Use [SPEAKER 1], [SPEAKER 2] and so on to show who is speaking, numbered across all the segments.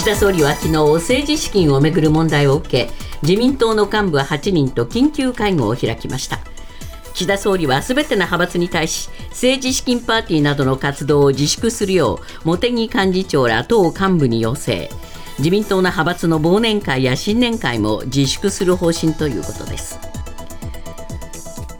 [SPEAKER 1] 岸田総理は昨日政治資金をめぐる問題を受け自民党の幹部8人と緊急会合を開きました。岸田総理はすべての派閥に対し政治資金パーティーなどの活動を自粛するよう茂木幹事長ら党幹部に要請。自民党の派閥の忘年会や新年会も自粛する方針ということです。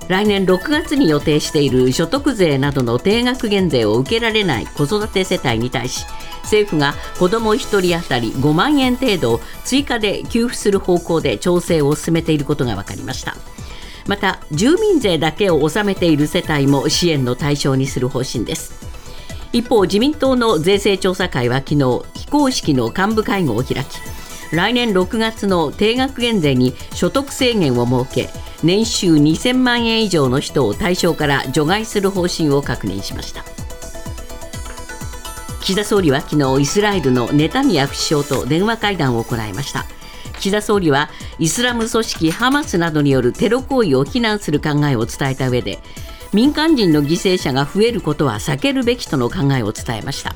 [SPEAKER 1] 来年6月に予定している所得税などの定額減税を受けられない子育て世帯に対し政府が子ども1人当たり5万円程度を追加で給付する方向で調整を進めていることが分かりました。また住民税だけを納めている世帯も支援の対象にする方針です。一方自民党の税制調査会は昨日非公式の幹部会合を開き来年6月の定額減税に所得制限を設け年収2000万円以上の人を対象から除外する方針を確認しました。岸田総理は昨日イスラエルのネタニヤフ首相と電話会談を行いました。岸田総理はイスラム組織ハマスなどによるテロ行為を非難する考えを伝えた上で民間人の犠牲者が増えることは避けるべきとの考えを伝えました。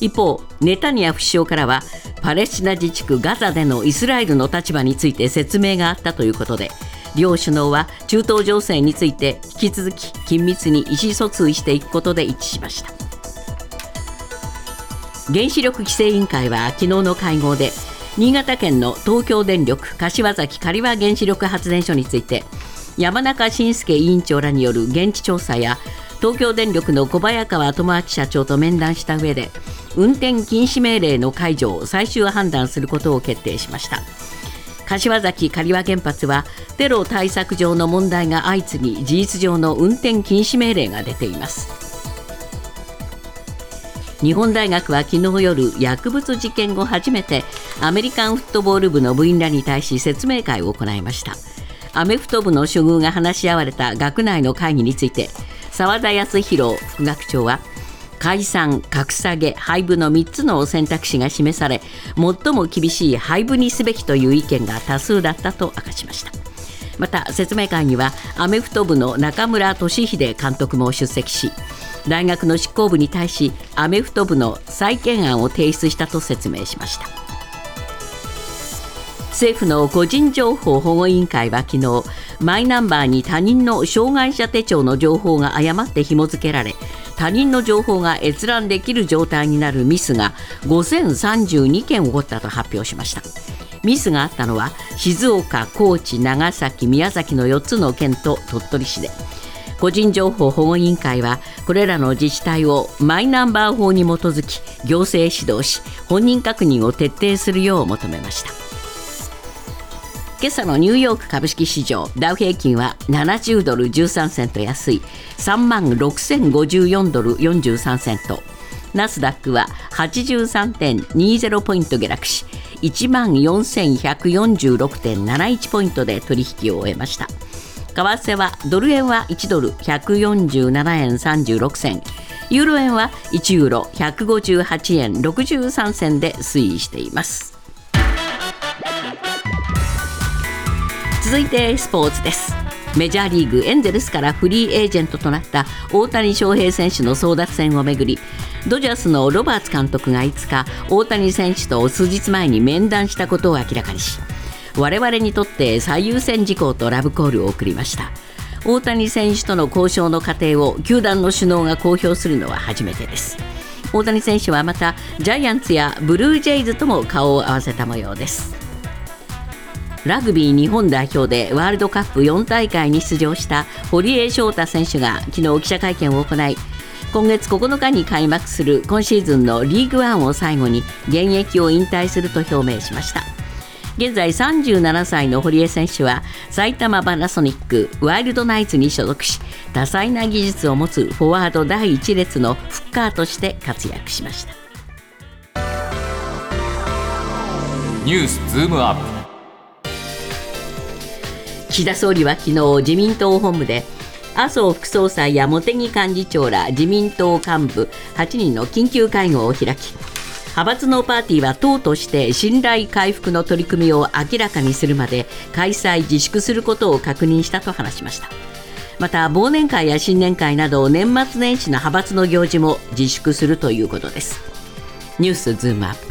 [SPEAKER 1] 一方ネタニヤフ首相からはパレスチナ自治区ガザでのイスラエルの立場について説明があったということで両首脳は中東情勢について引き続き緊密に意思疎通していくことで一致しました。原子力規制委員会は昨日の会合で新潟県の東京電力柏崎刈羽原子力発電所について山中伸介委員長らによる現地調査や東京電力の小早川智明社長と面談した上で運転禁止命令の解除を最終判断することを決定しました。柏崎刈羽原発はテロ対策上の問題が相次ぎ事実上の運転禁止命令が出ています。日本大学は昨日夜薬物事件後初めてアメリカンフットボール部の部員らに対し説明会を行いました。アメフト部の処遇が話し合われた学内の会議について澤田康弘副学長は解散、格下げ、廃部の3つの選択肢が示され最も厳しい廃部にすべきという意見が多数だったと明かしました。また説明会にはアメフト部の中村俊秀監督も出席し大学の執行部に対しアメフト部の再建案を提出したと説明しました。政府の個人情報保護委員会は昨日マイナンバーに他人の障害者手帳の情報が誤って紐付けられ他人の情報が閲覧できる状態になるミスが5032件起こったと発表しました。ミスがあったのは静岡、高知、長崎、宮崎の4つの県と鳥取市で。個人情報保護委員会はこれらの自治体をマイナンバー法に基づき行政指導し本人確認を徹底するよう求めました。今朝のニューヨーク株式市場ダウ平均は70ドル13セント安い3万6054ドル43セント。ナスダックは83.20ポイント下落し1万4146.71ポイントで取引を終えました。為替はドル円は1ドル147円36銭。ユーロ円は1ユーロ158円63銭で推移しています。続いてスポーツです。メジャーリーグエンゼルスからフリーエージェントとなった大谷翔平選手の争奪戦をめぐりドジャースのロバーツ監督が5日大谷選手と数日前に面談したことを明らかにし我々にとって最優先事項とラブコールを送りました。大谷選手との交渉の過程を球団の首脳が公表するのは初めてです。大谷選手はまたジャイアンツやブルージェイズとも顔を合わせた模様です。ラグビー日本代表でワールドカップ4大会に出場した堀江翔太選手が昨日記者会見を行い今月9日に開幕する今シーズンのリーグワンを最後に現役を引退すると表明しました。現在37歳の堀江選手は埼玉パナソニックワイルドナイツに所属し多彩な技術を持つフォワード第一列のフッカーとして活躍しました。
[SPEAKER 2] ニュースズームアップ。
[SPEAKER 1] 岸田総理は昨日自民党本部で麻生副総裁や茂木幹事長ら自民党幹部8人の緊急会合を開き派閥のパーティーは党として信頼回復の取り組みを明らかにするまで開催自粛することを確認したと話しました。また忘年会や新年会など年末年始の派閥の行事も自粛するということです。ニュースズームアップ。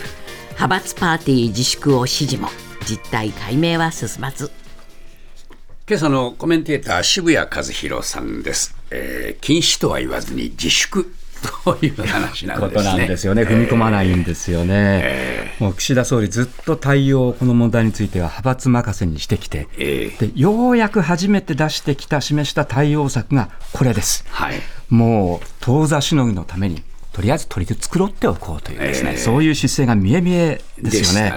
[SPEAKER 1] 派閥パーティー自粛を指示も。実態解明は進まず。
[SPEAKER 3] 今朝のコメンテーター渋谷和弘さんです、えー禁止とは言わずに自粛という話なん
[SPEAKER 4] こと
[SPEAKER 3] ですね。
[SPEAKER 4] なんですよね、踏み込まないんですよね、もう岸田総理、ずっと対応、この問題については派閥任せにしてきて、
[SPEAKER 3] え
[SPEAKER 4] でようやく初めて出してきた、示した対応策がこれです。
[SPEAKER 3] はい。
[SPEAKER 4] もう当座しのぎのために、とりあえず取り繕っておこうというですね、
[SPEAKER 3] ええ。
[SPEAKER 4] そういう姿勢が見え見えですよね。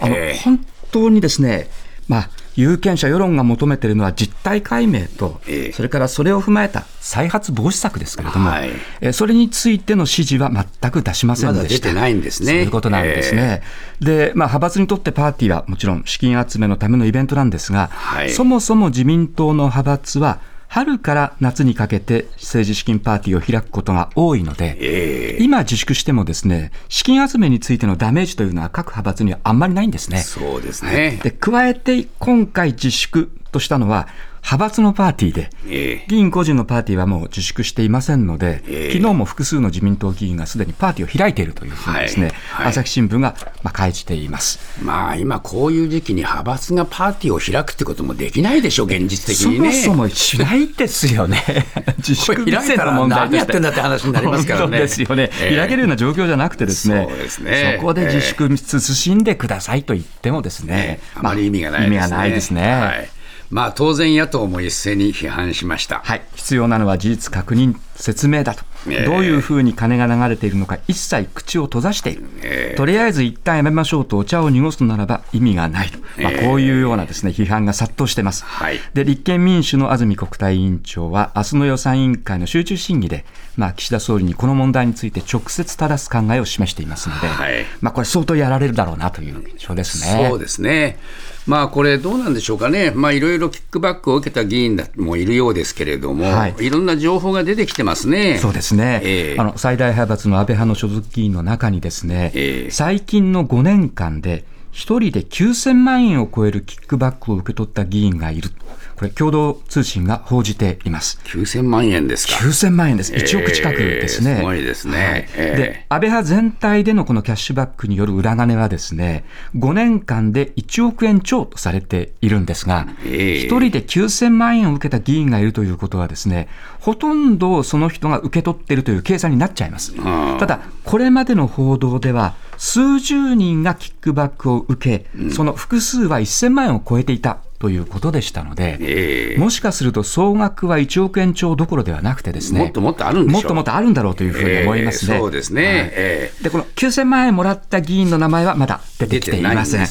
[SPEAKER 4] あの
[SPEAKER 3] ええ。
[SPEAKER 4] 本当にですね、まあ、有権者、世論が求めているのは実態解明と、
[SPEAKER 3] ええ。
[SPEAKER 4] それからそれを踏まえた再発防止策ですけれども、
[SPEAKER 3] はい。
[SPEAKER 4] えーそれについての指示は全く出しませんでした。
[SPEAKER 3] まだ出てないんですね。
[SPEAKER 4] そういうことなんですね。で、まあ、派閥にとってパーティーはもちろん資金集めのためのイベントなんですが、
[SPEAKER 3] はい。
[SPEAKER 4] そもそも自民党の派閥は、春から夏にかけて政治資金パーティーを開くことが多いので、
[SPEAKER 3] え
[SPEAKER 4] 今自粛してもですね、資金集めについてのダメージというのは各派閥にはあんまりないんですね。
[SPEAKER 3] そうですね。
[SPEAKER 4] で、加えて今回自粛としたのは、派閥のパーティーで、
[SPEAKER 3] え
[SPEAKER 4] 議員個人のパーティーはもう自粛していませんので、
[SPEAKER 3] ええ
[SPEAKER 4] 昨日も複数の自民党議員がすでにパーティーを開いているというふうにですね、
[SPEAKER 3] はいはい
[SPEAKER 4] 朝日新聞がまあ書いています。
[SPEAKER 3] まあ今こういう時期に派閥がパーティーを開くってこともできないでしょ、現実的
[SPEAKER 4] そ
[SPEAKER 3] にね。
[SPEAKER 4] もそもしないですよね。自粛
[SPEAKER 3] 開いた
[SPEAKER 4] 問題として
[SPEAKER 3] 何やってんだって話になりますからね
[SPEAKER 4] ですよね。
[SPEAKER 3] ええ
[SPEAKER 4] 開けるような状況じゃなくてですね、
[SPEAKER 3] そうですね
[SPEAKER 4] そこで自粛慎んでくださいと言ってもですね
[SPEAKER 3] ね、あまり意味がないですね。
[SPEAKER 4] 意味がないですね。
[SPEAKER 3] はい。まあ当然野党も一斉に批判しました。
[SPEAKER 4] はい、必要なのは事実確認、説明だと、
[SPEAKER 3] ええ。
[SPEAKER 4] どういうふうに金が流れているのか、一切口を閉ざしている、
[SPEAKER 3] ええ。
[SPEAKER 4] とりあえず一旦やめましょうとお茶を濁すならば意味がないと、まあ、
[SPEAKER 3] ええ
[SPEAKER 4] こういうようなです、ね、批判が殺到しています。
[SPEAKER 3] はい。
[SPEAKER 4] で立憲民主の安住国対委員長は、明日の予算委員会の集中審議で、まあ、岸田総理にこの問題について直接正す考えを示していますので、
[SPEAKER 3] はい。
[SPEAKER 4] まあ、これ、相当やられるだろうなという印象ですね。
[SPEAKER 3] そうですね。まあこれどうなんでしょうかね。まあいろいろキックバックを受けた議員もいるようですけれども、
[SPEAKER 4] はい
[SPEAKER 3] い、ろんな情報が出てきてますね。
[SPEAKER 4] そうですね、
[SPEAKER 3] ええ
[SPEAKER 4] あの最大派閥の安倍派の所属議員の中にですね、
[SPEAKER 3] ええ
[SPEAKER 4] 最近の5年間で、1人で9000万円を超えるキックバックを受け取った議員がいる、これ、共同通信が報じています。
[SPEAKER 3] 9000万円ですか
[SPEAKER 4] ？9000万円です、1億近くですね。
[SPEAKER 3] ええすごいですね
[SPEAKER 4] はい
[SPEAKER 3] ええ
[SPEAKER 4] で安倍派全体でのこのキャッシュバックによる裏金はですね、5年間で1億円超とされているんですが、
[SPEAKER 3] ええ
[SPEAKER 4] 一人で9000万円を受けた議員がいるということはですね、ほとんどその人が受け取っているという計算になっちゃいます。ただ、これまでの報道では、数十人がキックバックを受け、その複数は1000万円を超えていたということでしたので、
[SPEAKER 3] ええ
[SPEAKER 4] もしかすると総額は1億円超どころではなくてですね、
[SPEAKER 3] もっともっとあるん
[SPEAKER 4] もっともっとあるんだろうというふうに思いますね。
[SPEAKER 3] ええそうですね
[SPEAKER 4] はい
[SPEAKER 3] ええ
[SPEAKER 4] で、この9000万円もらった議員の名前はまだ出てきていません。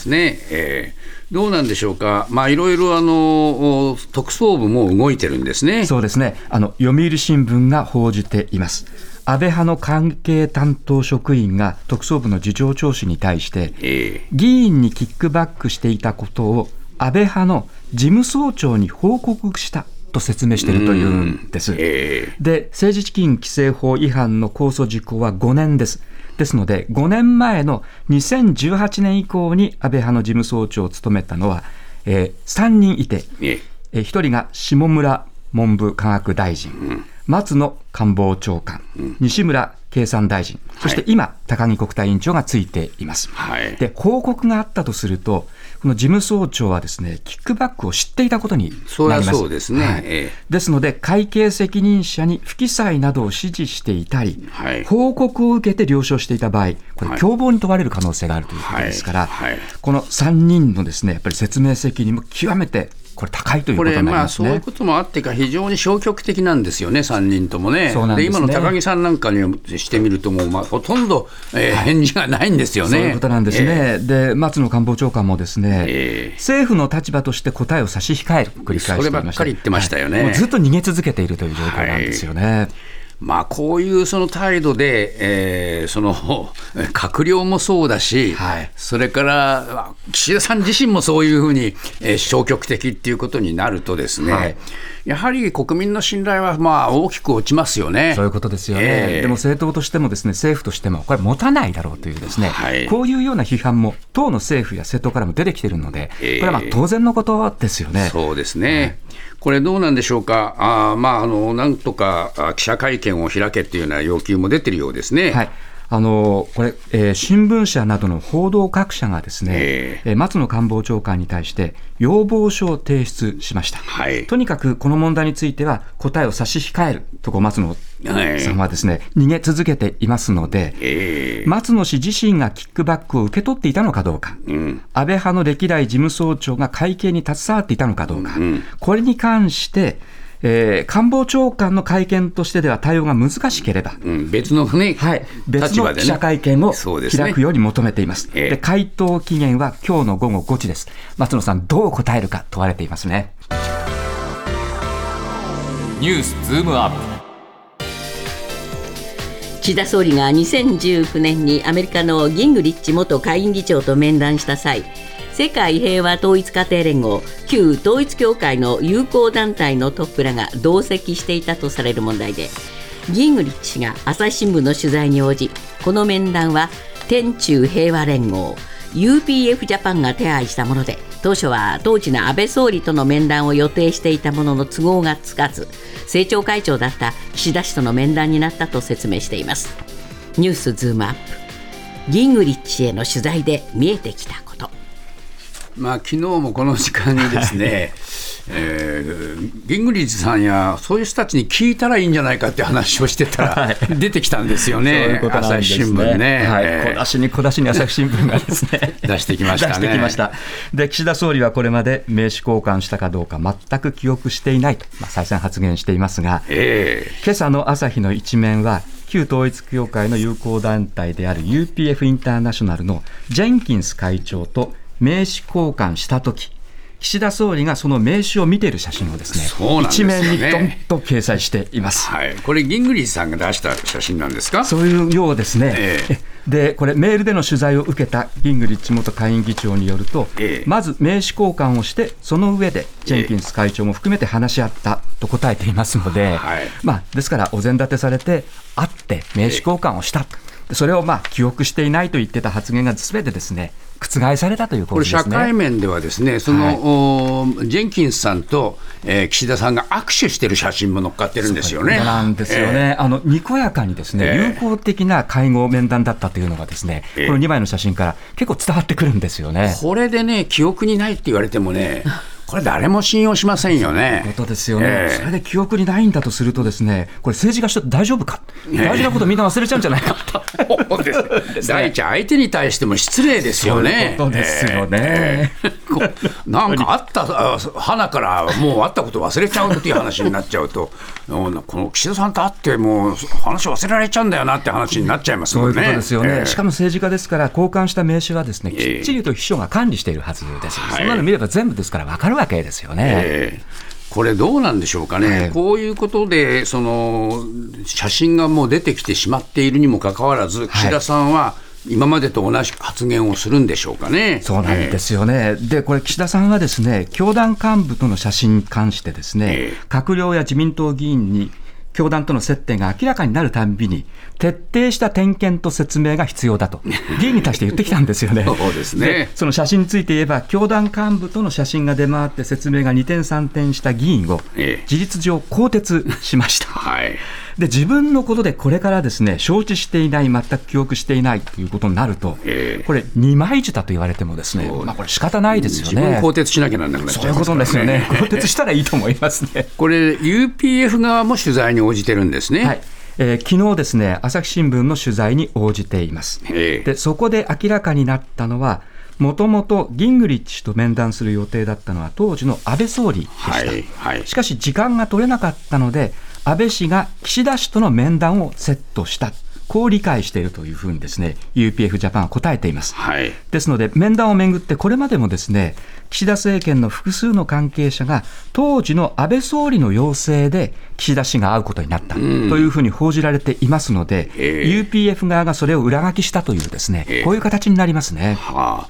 [SPEAKER 3] どうなんでしょうか。まあいろいろあのお特捜部も動いてるんですね。
[SPEAKER 4] そうですね。あの、読売新聞が報じています。安倍派の関係担当職員が特捜部の事情聴取に対して、
[SPEAKER 3] え
[SPEAKER 4] 議員にキックバックしていたことを安倍派の事務総長に報告したと説明しているというんです。
[SPEAKER 3] ええ。
[SPEAKER 4] で、政治資金規正法違反の控訴事項は5年です。ですので、5年前の2018年以降に安倍派の事務総長を務めたのは、えー3人いて、
[SPEAKER 3] ええ。
[SPEAKER 4] えー1人が下村文部科学大臣、松野官房長官、西村経産大臣、そして今、高木国対委員長がついています。
[SPEAKER 3] はい。
[SPEAKER 4] で、報告があったとすると、この事務総長はですね、キックバックを知っていたことになります。
[SPEAKER 3] そうですね。
[SPEAKER 4] はい。
[SPEAKER 3] ええ。
[SPEAKER 4] ですので、会計責任者に不記載などを指示していたり、
[SPEAKER 3] はい。
[SPEAKER 4] 報告を受けて了承していた場合、これ、
[SPEAKER 3] はい。
[SPEAKER 4] 共謀に問われる可能性があるということですから、
[SPEAKER 3] はい。はい。
[SPEAKER 4] この3人のですね、やっぱり説明責任も極めてこれ高いという
[SPEAKER 3] これ、
[SPEAKER 4] ことになり
[SPEAKER 3] まあ、
[SPEAKER 4] ますね。
[SPEAKER 3] そういうこともあってか、非常に消極的なんですよね、3人ともね。
[SPEAKER 4] そうなんですね
[SPEAKER 3] 今の高木さんなんかにしてみると、もう、まあ、ほとんど、えー返事がないんですよね。
[SPEAKER 4] そういうことなんです
[SPEAKER 3] え
[SPEAKER 4] ね。で、松野官房長官もですね、
[SPEAKER 3] ええ
[SPEAKER 4] 政府の立場として答えを差し控える、繰り返していました。
[SPEAKER 3] そればっかり言ってましたよね
[SPEAKER 4] はいずっと逃げ続けているという状況なんですよね。
[SPEAKER 3] まあ、こういうその態度で、えーその 閣僚もそうだし、
[SPEAKER 4] はい。
[SPEAKER 3] それから岸田さん自身もそういうふうに、えー消極的っていうことになるとですね、
[SPEAKER 4] はい
[SPEAKER 3] やはり国民の信頼はまあ大きく落ちますよね。
[SPEAKER 4] そういうことですよね、
[SPEAKER 3] ええ。
[SPEAKER 4] でも政党としてもですね政府としてもこれ持たないだろうというですね、
[SPEAKER 3] はい。
[SPEAKER 4] こういうような批判も党の政府や政党からも出てきているので、
[SPEAKER 3] ええ。
[SPEAKER 4] これはまあ当然のことですよね。
[SPEAKER 3] そうですね、これどうなんでしょうか、あーまあ、あのなんとかあ記者会見を開けっていうような要求も出てるようですね。
[SPEAKER 4] はいあのこれ、えー新聞社などの報道各社がですね、
[SPEAKER 3] え
[SPEAKER 4] え。ー松野官房長官に対して要望書を提出しました。
[SPEAKER 3] はい。
[SPEAKER 4] とにかくこの問題については答えを差し控えるとこう松野
[SPEAKER 3] はい
[SPEAKER 4] さんはですね、逃げ続けていますので、
[SPEAKER 3] え
[SPEAKER 4] 松野氏自身がキックバックを受け取っていたのかどうか、安倍派の歴代事務総長が会計に携わっていたのかどうか、これに関して、えー官房長官の会見としてでは対応が難しければ、
[SPEAKER 3] うん、別のね、
[SPEAKER 4] はい、別の記者会見を
[SPEAKER 3] そうですね
[SPEAKER 4] 開くように求めています。
[SPEAKER 3] ええ
[SPEAKER 4] で回答期限は今日の午後5時です。松野さん、どう答えるか問われていますね。
[SPEAKER 2] ニュースズームアップ
[SPEAKER 1] 岸田総理が2019年にアメリカのギングリッチ元下院議長と面談した際世界平和統一家庭連合旧統一教会の友好団体のトップらが同席していたとされる問題でギングリッチ氏が朝日新聞の取材に応じこの面談は天中平和連合 UPF ジャパンが手配したもので当初は当時の安倍総理との面談を予定していたものの都合がつかず政調会長だった岸田氏との面談になったと説明しています。ニュースズームアップ。ギングリッチへの取材で見えてきたこと。
[SPEAKER 3] まあ昨日もこの時間にですね、えーギングリッチさんやそういう人たちに聞いたらいいんじゃないかって話をしてたら、出てきたんですよね、朝日新聞ね。
[SPEAKER 4] はい、
[SPEAKER 3] えー。
[SPEAKER 4] 小出しに小出しに朝日新聞がです ね。
[SPEAKER 3] 出してきましたね。
[SPEAKER 4] で岸田総理はこれまで名刺交換したかどうか全く記憶していないと、まあ、再三発言していますが
[SPEAKER 3] え
[SPEAKER 4] 今朝の朝日の一面は旧統一教会の友好団体である UPF インターナショナルのジェンキンス会長と名刺交換したとき岸田総理がその名刺を見ている写真をですね
[SPEAKER 3] す
[SPEAKER 4] 一面にドンと掲載しています。
[SPEAKER 3] ーはい、これ、ギングリッチさんが出した写真なんですか？
[SPEAKER 4] そういうようですね。
[SPEAKER 3] ええ。
[SPEAKER 4] で、これ、メールでの取材を受けたギングリッチ元下院議長によると、
[SPEAKER 3] ええ。
[SPEAKER 4] まず名刺交換をして、その上でジェンキンス会長も含めて話し合ったと答えていますので、
[SPEAKER 3] はい。
[SPEAKER 4] まあ、ですから、お膳立てされて、会って名刺交換をした、でそれをまあ記憶していないと言ってた発言がすべてですね、覆されたというこ
[SPEAKER 3] ことれ、
[SPEAKER 4] ですね。
[SPEAKER 3] 社会面ではですね、その、おジェンキンスさんと、えー岸田さんが握手してる写真も載っかってるんですよね。
[SPEAKER 4] なんですよね、あのにこやかにですね、
[SPEAKER 3] ええ
[SPEAKER 4] 友好的な会合、面談だったというのが、ですね、
[SPEAKER 3] ええ
[SPEAKER 4] この2枚の写真から結構伝わってくるんですよね。
[SPEAKER 3] これでね、記憶にないって言われてもね、これ、誰も信用しませんよね。
[SPEAKER 4] ことですよね、
[SPEAKER 3] ええ。
[SPEAKER 4] それで記憶にないんだとすると、ですねこれ、政治家して大丈夫か、
[SPEAKER 3] え
[SPEAKER 4] 大事なことみんな忘れちゃうんじゃないかって。
[SPEAKER 3] そうです。第一、相手に対しても失礼ですよね。
[SPEAKER 4] そうですよね。
[SPEAKER 3] なんかあったあ花からもうあったこと忘れちゃうっていう話になっちゃうと、うんこの岸田さんと会って、もう話忘れられちゃうんだよなって話になっちゃいます
[SPEAKER 4] そういう
[SPEAKER 3] もんね。
[SPEAKER 4] ことですよね、
[SPEAKER 3] ええ。
[SPEAKER 4] しかも政治家ですから、交換した名刺はですね
[SPEAKER 3] ええ。
[SPEAKER 4] きっちりと秘書が管理しているはずです、
[SPEAKER 3] はい。
[SPEAKER 4] そんなの見れば全部ですから分かるわけですよね。
[SPEAKER 3] ええ。これどうなんでしょうかね、
[SPEAKER 4] ええ
[SPEAKER 3] こういうことでその写真がもう出てきてしまっているにもかかわらず、岸田さんは今までと同じ発言をするんでしょうかね。
[SPEAKER 4] そうなんですよね、でこれ、岸田さんはですね教団幹部との写真に関して、ですね、
[SPEAKER 3] ええ。
[SPEAKER 4] 閣僚や自民党議員に教団との接点が明らかになるたんびに、徹底した点検と説明が必要だと、議員に対して言ってきたんですよね。
[SPEAKER 3] そうですね
[SPEAKER 4] その写真について言えば、教団幹部との写真が出回って説明が二転三転した議員を
[SPEAKER 3] ええ
[SPEAKER 4] 事実上更迭しました。
[SPEAKER 3] はい
[SPEAKER 4] で自分のことでこれからですね承知していない、全く記憶していないということになると、
[SPEAKER 3] ええ
[SPEAKER 4] これ、二枚舌と言われても、ですね、まあ、これ、仕方ないですよ
[SPEAKER 3] 自分
[SPEAKER 4] ね。
[SPEAKER 3] 更迭しなきゃならなくなっち
[SPEAKER 4] そういうこと
[SPEAKER 3] ゃいますから
[SPEAKER 4] ですよね。更迭したらいいと思いますね。
[SPEAKER 3] これ、UPF 側も取材に応じてるんですね。
[SPEAKER 4] はい。えー昨日ですね、朝日新聞の取材に応じています。
[SPEAKER 3] ええ
[SPEAKER 4] で、そこで明らかになったのは、もともとギングリッチ氏と面談する予定だったのは当時の安倍総理でした。
[SPEAKER 3] はいはい
[SPEAKER 4] しかし時間が取れなかったので、安倍氏が岸田氏との面談をセットした。こう理解しているというふうにですね、UPF ジャパンは答えています。
[SPEAKER 3] はい。
[SPEAKER 4] ですので、面談をめぐって、これまでもですね岸田政権の複数の関係者が、当時の安倍総理の要請で岸田氏が会うことになったというふうに報じられていますので、
[SPEAKER 3] ええ。
[SPEAKER 4] UPF 側がそれを裏書きしたという、ですね
[SPEAKER 3] ええ。
[SPEAKER 4] こういう形になりますね。
[SPEAKER 3] はあ、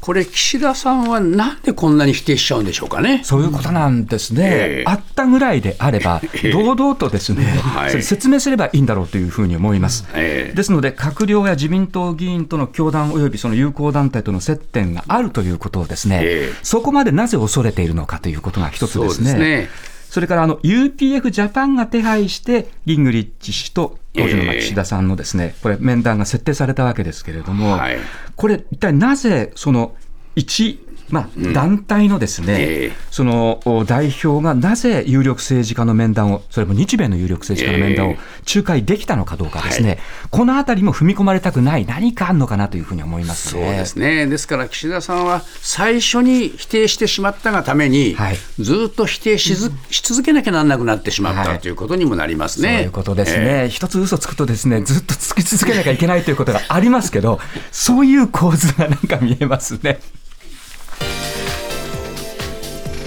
[SPEAKER 3] これ、岸田さんはなんでこんなに否定しちゃうんでしょうかね。
[SPEAKER 4] そういうことなんですね、
[SPEAKER 3] ええ。
[SPEAKER 4] あったぐらいであれば、
[SPEAKER 3] え
[SPEAKER 4] 堂々とですね、
[SPEAKER 3] はい。
[SPEAKER 4] それ説明すればいいんだろうというふうに思います。
[SPEAKER 3] ええ。
[SPEAKER 4] ですので、閣僚や自民党議員との教団およびその友好団体との接点があるということをですね、
[SPEAKER 3] ええ。
[SPEAKER 4] そこまでなぜ恐れているのかということが一つですね。
[SPEAKER 3] そうですね。
[SPEAKER 4] それからあの UPF ジャパンが手配して、ギングリッチ氏と当時のまあ岸田さんのですね、これ、面談が設定されたわけですけれども、
[SPEAKER 3] はい。
[SPEAKER 4] これ、一体なぜ、その一まあ、団体のですね、
[SPEAKER 3] ええ。
[SPEAKER 4] そのお代表がなぜ有力政治家の面談を、それも日米の有力政治家の面談を
[SPEAKER 3] え
[SPEAKER 4] 仲介できたのかどうかですね、
[SPEAKER 3] はい。
[SPEAKER 4] このあたりも踏み込まれたくない、何かあるのかなというふうに思います
[SPEAKER 3] そう
[SPEAKER 4] ね。
[SPEAKER 3] ですね、ですから岸田さんは最初に否定してしまったがために、
[SPEAKER 4] はい。
[SPEAKER 3] ずっと否定しずし続けなきゃならなくなってしまった、
[SPEAKER 4] はい。
[SPEAKER 3] ということにもなりますね。
[SPEAKER 4] そういうことですね、
[SPEAKER 3] え
[SPEAKER 4] 一つ嘘つくとですね、ずっとつき続けなきゃいけないということがありますけど、そういう構図がなんか見えますね。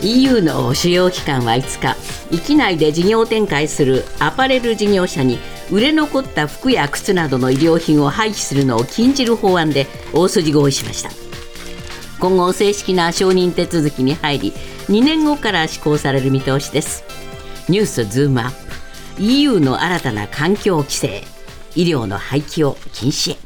[SPEAKER 1] EU の主要機関は5日域内で事業展開するアパレル事業者に売れ残った服や靴などの衣料品を廃棄するのを禁じる法案で大筋合意しました。今後正式な承認手続きに入り2年後から施行される見通しです。ニュースズームアップ。EU の新たな環境規制医療の廃棄を禁止へ。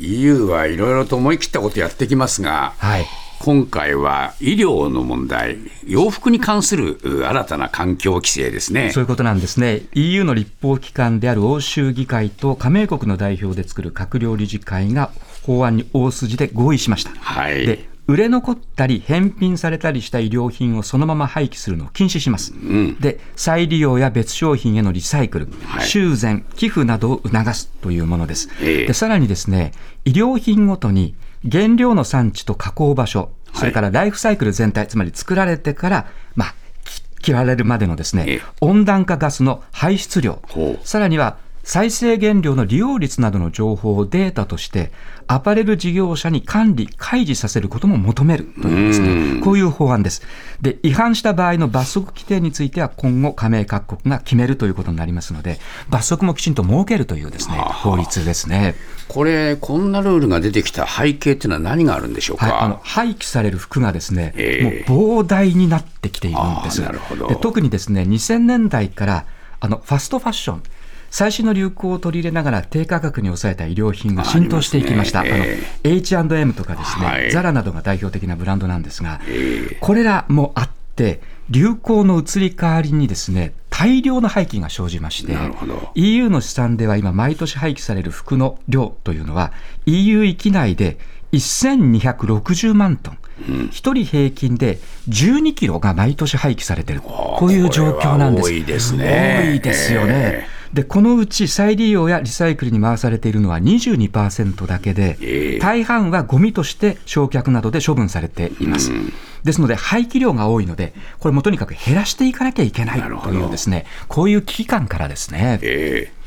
[SPEAKER 3] EU はいろいろと思い切ったことやってきますが、
[SPEAKER 4] はい
[SPEAKER 3] 今回は医療の問題、洋服に関するう新たな環境規制ですね。
[SPEAKER 4] そういうことなんですね。EU の立法機関である欧州議会と加盟国の代表で作る閣僚理事会が法案に大筋で合意しました。
[SPEAKER 3] はい
[SPEAKER 4] で売れ残ったり返品されたりした衣料品をそのまま廃棄するのを禁止します、で再利用や別商品へのリサイクル、
[SPEAKER 3] はい
[SPEAKER 4] 修繕寄付などを促すというものです、
[SPEAKER 3] ええ
[SPEAKER 4] でさらにですね衣料品ごとに原料の産地と加工場所それからライフサイクル全体、つまり作られてから、まあ、き切られるまでのですね、
[SPEAKER 3] ええ。
[SPEAKER 4] 温暖化ガスの排出量。さらには再生原料の利用率などの情報をデータとして、アパレル事業者に管理、開示させることも求めるというですね、こういう法案です。で、違反した場合の罰則規定については今後加盟各国が決めるということになりますので、罰則もきちんと設けるというですね、法律ですね。
[SPEAKER 3] これ、こんなルールが出てきた背景っていうのは何があるんでしょうか？
[SPEAKER 4] はい、あの廃棄される服がですね、
[SPEAKER 3] ええ
[SPEAKER 4] もう膨大になってきているんです。
[SPEAKER 3] なるほど
[SPEAKER 4] で特にですね、2000年代からあのファストファッション、最新の流行を取り入れながら低価格に抑えた衣料品が浸透していきました。あ
[SPEAKER 3] ね。
[SPEAKER 4] の H&M とかですね、
[SPEAKER 3] はい。
[SPEAKER 4] ザラなどが代表的なブランドなんですが、
[SPEAKER 3] え
[SPEAKER 4] これらもあって、流行の移り変わりにですね、大量の廃棄が生じまして EU の試算では今、毎年廃棄される服の量というのは、EU 域内で1260万トン、一人平均で12キロが毎年廃棄されている、こういう状況なんです。
[SPEAKER 3] 多いですね。
[SPEAKER 4] 多いですよね。でこのうち再利用やリサイクルに回されているのは22%だけで、
[SPEAKER 3] ええ。
[SPEAKER 4] 大半はゴミとして焼却などで処分されています。ですので、廃棄量が多いので、これもとにかく減らしていかなきゃいけないというですね、こういう危機感からですね、
[SPEAKER 3] ええ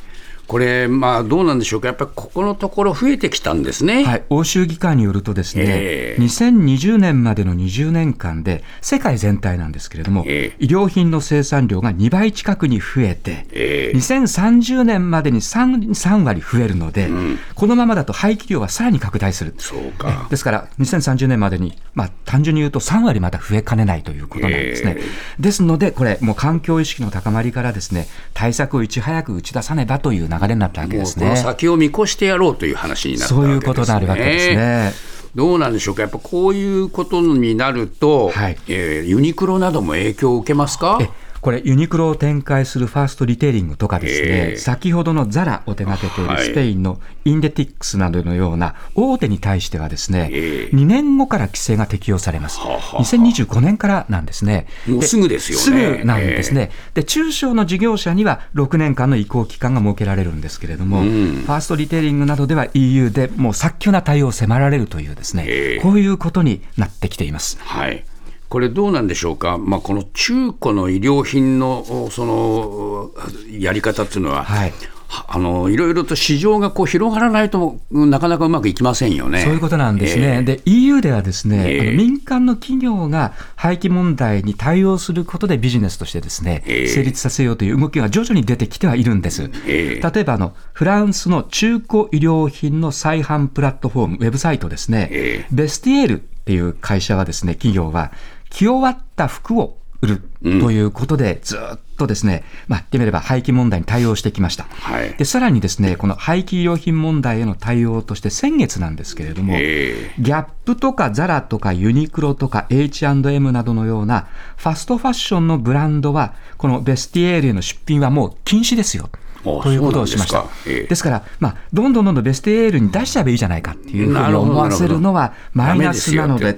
[SPEAKER 3] これ、まあ、どうなんでしょうか、やっぱりここのところ増えてきたんですね。
[SPEAKER 4] はい、欧州議会によるとですね、
[SPEAKER 3] ええ
[SPEAKER 4] 2020年までの20年間で、世界全体なんですけれども、
[SPEAKER 3] ええ
[SPEAKER 4] 衣料品の生産量が2倍近くに増えて、
[SPEAKER 3] ええ
[SPEAKER 4] 2030年までに 3, 3割増えるので、このままだと廃棄量はさらに拡大する。
[SPEAKER 3] そうか。
[SPEAKER 4] ですから、2030年までに、まあ、単純に言うと3割また増えかねないということなんですね。
[SPEAKER 3] え
[SPEAKER 4] ですので、これ、もう環境意識の高まりからですね、対策をいち早く打ち出さねばという流れになったわけです
[SPEAKER 3] もうこの
[SPEAKER 4] ね。
[SPEAKER 3] 先を見越してやろうという話になった
[SPEAKER 4] そういう
[SPEAKER 3] わけですね。
[SPEAKER 4] ことになるわけですね。
[SPEAKER 3] どうなんでしょうか、やっぱこういうことになると、
[SPEAKER 4] はい
[SPEAKER 3] えーユニクロなども影響を受けますか？
[SPEAKER 4] えこれ、ユニクロを展開するファーストリテイリングとかですね、
[SPEAKER 3] ええ。
[SPEAKER 4] 先ほどのザラを手掛けている
[SPEAKER 3] はい。
[SPEAKER 4] スペインのインデティックスなどのような大手に対してはですね、
[SPEAKER 3] ええ。
[SPEAKER 4] 2年後から規制が適用されます。
[SPEAKER 3] はあはあ
[SPEAKER 4] 2025年からなんですね。
[SPEAKER 3] もうすぐですよね。
[SPEAKER 4] すぐなんですね。で、中小の事業者には6年間の移行期間が設けられるんですけれども、ファーストリテイリングなどでは EU でもう早急な対応を迫られるというですね、
[SPEAKER 3] ええ。
[SPEAKER 4] こういうことになってきています。
[SPEAKER 3] はい、これ、どうなんでしょうか、まあ、この中古の衣料品のおそのやり方っていうのは、
[SPEAKER 4] はい。
[SPEAKER 3] はあのいろいろと市場がこう広がらないと、うんなかなかうまくいきませんよね。
[SPEAKER 4] そういうことなんですね。
[SPEAKER 3] ええ。
[SPEAKER 4] で、EU ではですね、
[SPEAKER 3] ええ。
[SPEAKER 4] あの民間の企業が廃棄問題に対応することでビジネスとしてですね、
[SPEAKER 3] ええ。
[SPEAKER 4] 成立させようという動きが徐々に出てきてはいるんです。
[SPEAKER 3] ええ。
[SPEAKER 4] 例えばあの、フランスの中古衣料品の再販プラットフォーム、ウェブサイトですね、
[SPEAKER 3] ええ。
[SPEAKER 4] ベスティエールっていう会社はですね、企業は、着終わった服を売るということで、ずっとですね、まあ、言ってみれば廃棄問題に対応してきました。
[SPEAKER 3] はい
[SPEAKER 4] で、さらにですね、この廃棄衣料品問題への対応として先月なんですけれども、
[SPEAKER 3] え
[SPEAKER 4] ギャップとかザラとかユニクロとか H&M などのようなファストファッションのブランドは、このベスティエールへの出品はもう禁止ですよ。
[SPEAKER 3] あ
[SPEAKER 4] ということをしました。
[SPEAKER 3] です
[SPEAKER 4] ですから、まあ、どんどんどんどんベストエールに出しちゃえばいいじゃないかっていうふうに思わせるのはマイナスなので、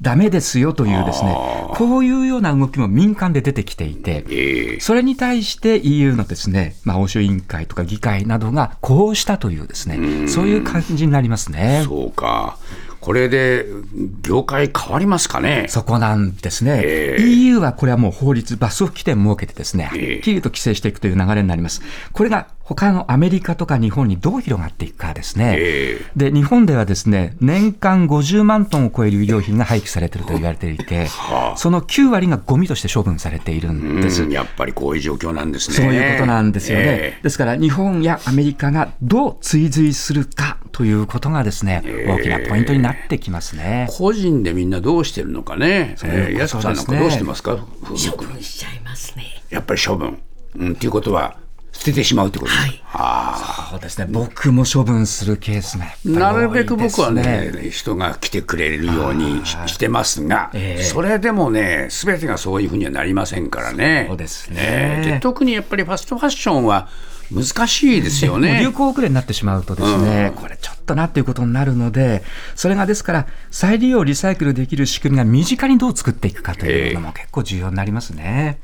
[SPEAKER 3] ダメですよ
[SPEAKER 4] と。いうですね、こういうような動きも民間で出てきていて、
[SPEAKER 3] ええ。
[SPEAKER 4] それに対して EU のですね、まあ、欧州委員会とか議会などがこうしたというですね、そういう感じになりますね。
[SPEAKER 3] そうか。これで業界変わりますかね？
[SPEAKER 4] そこなんですね、
[SPEAKER 3] ええ
[SPEAKER 4] EU はこれはもう法律、罰則規定を設けてですね、はっ
[SPEAKER 3] ええ
[SPEAKER 4] きりと規制していくという流れになります。これが他のアメリカとか日本にどう広がっていくかですね。
[SPEAKER 3] ええ
[SPEAKER 4] で、日本ではですね、年間50万トンを超える衣料品が廃棄されていると言われていて、その9割がゴミとして処分されているんです。
[SPEAKER 3] うんやっぱりこういう状況なんですね。
[SPEAKER 4] そういうことなんですよね。
[SPEAKER 3] え
[SPEAKER 4] ですから、日本やアメリカがどう追随するかということがですね、大きなポイントになってきますね。
[SPEAKER 3] え個人でみんなどうしてるのかね。ええ安子さんなんかどうしてますか？
[SPEAKER 1] 処分しちゃいますね
[SPEAKER 3] やっぱり処分。うん、っていうことは捨ててしまうってことですか。
[SPEAKER 1] はい
[SPEAKER 3] あ
[SPEAKER 4] そうですね。僕も処分するケースがやっぱ
[SPEAKER 3] あ
[SPEAKER 4] り
[SPEAKER 3] なるべく僕はね、人が来てくれるようにししてますが、それでもね、すべてがそういうふうにはなりませんからね。
[SPEAKER 4] そうですね
[SPEAKER 3] ええで特にやっぱりファストファッションは難しいですよね
[SPEAKER 4] 流。行遅れになってしまうとですね、これちょっとなっていうことになるので、それがですから、再利用、リサイクルできる仕組みが身近にどう作っていくかというのも結構重要になりますね。